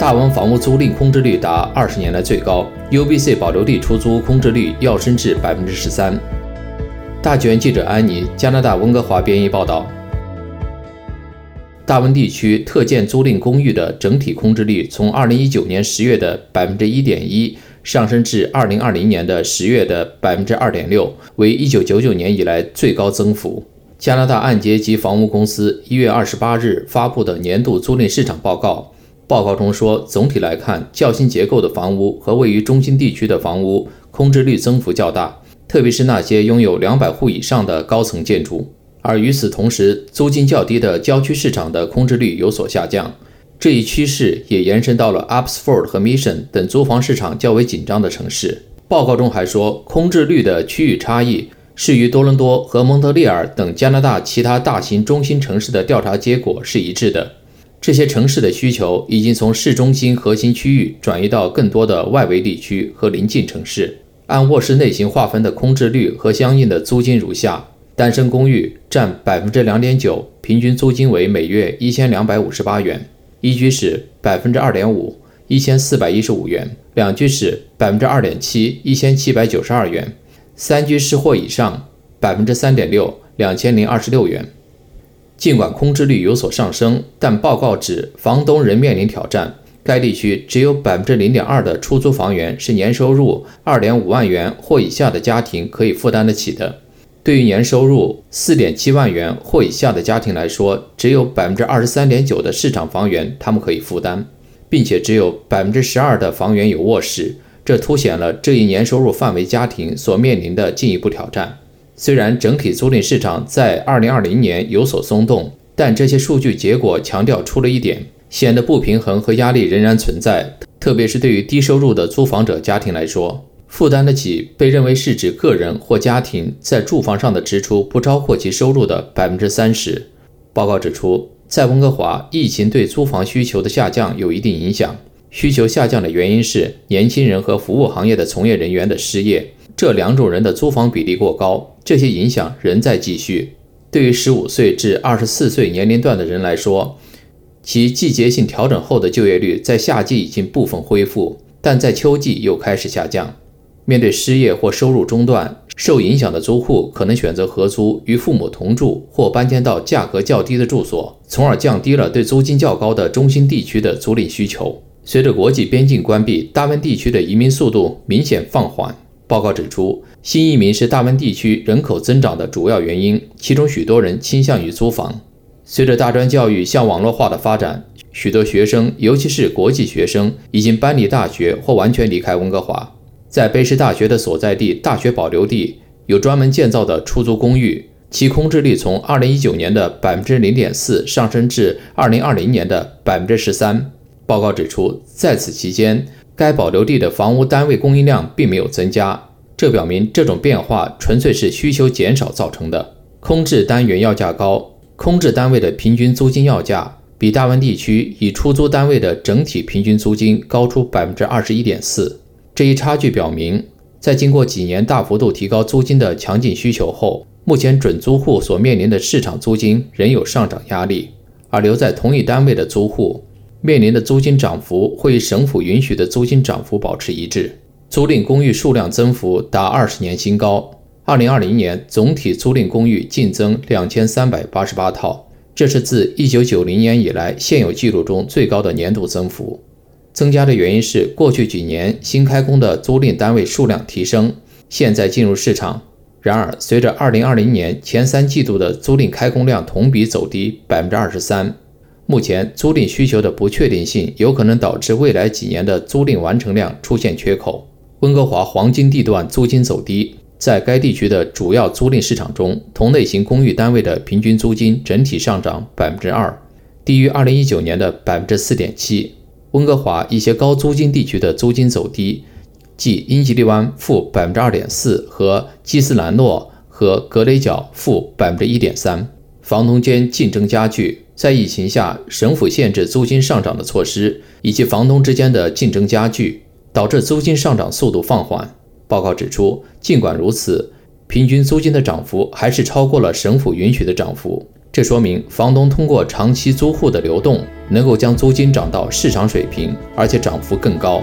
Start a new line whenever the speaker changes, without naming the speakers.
大温房屋租赁空置率达二十年来最高，UBC 保留地出租空置率跃升至百分之十三。大纪元记者安妮，加拿大温哥华编译报道。大温地区特建租赁公寓的整体空置率从二零一九年十月的百分之一点一上升至二零二零年的十月的百分之二点六，为一九九九年以来最高增幅。加拿大按揭及房屋公司一月二十八日发布的年度租赁市场报告，报告中说，总体来看，较新结构的房屋和位于中心地区的房屋空置率增幅较大。特别是那些拥有两百户以上的高层建筑，而与此同时，租金较低的郊区市场的空置率有所下降。这一趋势也延伸到了 Upsford 和 Mission 等租房市场较为紧张的城市。报告中还说，空置率的区域差异是与多伦多和蒙特利尔等加拿大其他大型中心城市的调查结果是一致的。这些城市的需求已经从市中心核心区域转移到更多的外围地区和邻近城市。按卧室类型划分的空置率和相应的租金如下：单身公寓占百分之两点九，平均租金为每月一千两百五十八元；一居室百分之二点五，一千四百一十五元；两居室百分之二点七，一千七百九十二元；三居室或以上百分之三点六，两千零二十六元。尽管空置率有所上升，但报告指房东仍面临挑战。该地区只有百分之零点二的出租房源是年收入二点五万元或以下的家庭可以负担得起的。对于年收入四点七万元或以下的家庭来说，只有百分之二十三点九的市场房源他们可以负担，并且只有百分之十二的房源有卧室。这凸显了这一年收入范围家庭所面临的进一步挑战。虽然整体租赁市场在二零二零年有所松动，但这些数据结果强调出了一点。显得不平衡和压力仍然存在，特别是对于低收入的租房者家庭来说，负担得起被认为是指个人或家庭在住房上的支出不超过其收入的百分之三十。报告指出，在温哥华，疫情对租房需求的下降有一定影响。需求下降的原因是年轻人和服务行业的从业人员的失业，这两种人的租房比例过高，这些影响仍在继续。对于十五岁至二十四岁年龄段的人来说，其季节性调整后的就业率在夏季已经部分恢复，但在秋季又开始下降。面对失业或收入中断，受影响的租户可能选择合租、与父母同住或搬迁到价格较低的住所，从而降低了对租金较高的中心地区的租赁需求。随着国际边境关闭，大温地区的移民速度明显放缓。报告指出，新移民是大温地区人口增长的主要原因，其中许多人倾向于租房。随着大专教育向网络化的发展，许多学生，尤其是国际学生，已经搬离大学或完全离开温哥华。在卑诗大学的所在地大学保留地，有专门建造的出租公寓，其空置率从2019年的百分之零点四上升至2020年的百分之十三。报告指出，在此期间，该保留地的房屋单位供应量并没有增加，这表明这种变化纯粹是需求减少造成的。空置单元要价高。空置单位的平均租金要价比大温地区以出租单位的整体平均租金高出百分之二十一点四。这一差距表明，在经过几年大幅度提高租金的强劲需求后，目前准租户所面临的市场租金仍有上涨压力，而留在同一单位的租户面临的租金涨幅会与省府允许的租金涨幅保持一致。租赁公寓数量增幅达二十年新高。二零二零年总体租赁公寓净增两千三百八十八套，这是自一九九零年以来现有记录中最高的年度增幅。增加的原因是过去几年新开工的租赁单位数量提升，现在进入市场。然而，随着二零二零年前三季度的租赁开工量同比走低百分之二十三，目前租赁需求的不确定性有可能导致未来几年的租赁完成量出现缺口。温哥华黄金地段租金走低。在该地区的主要租赁市场中，同类型公寓单位的平均租金整体上涨百分之二，低于二零一九年的百分之四点七。温哥华一些高租金地区的租金走低，即英吉利湾负百分之二点四和基斯兰诺和格雷角负百分之一点三。房东间竞争加剧，在疫情下，省府限制租金上涨的措施以及房东之间的竞争加剧，导致租金上涨速度放缓。报告指出，尽管如此，平均租金的涨幅还是超过了省府允许的涨幅。这说明房东通过长期租户的流动，能够将租金涨到市场水平，而且涨幅更高。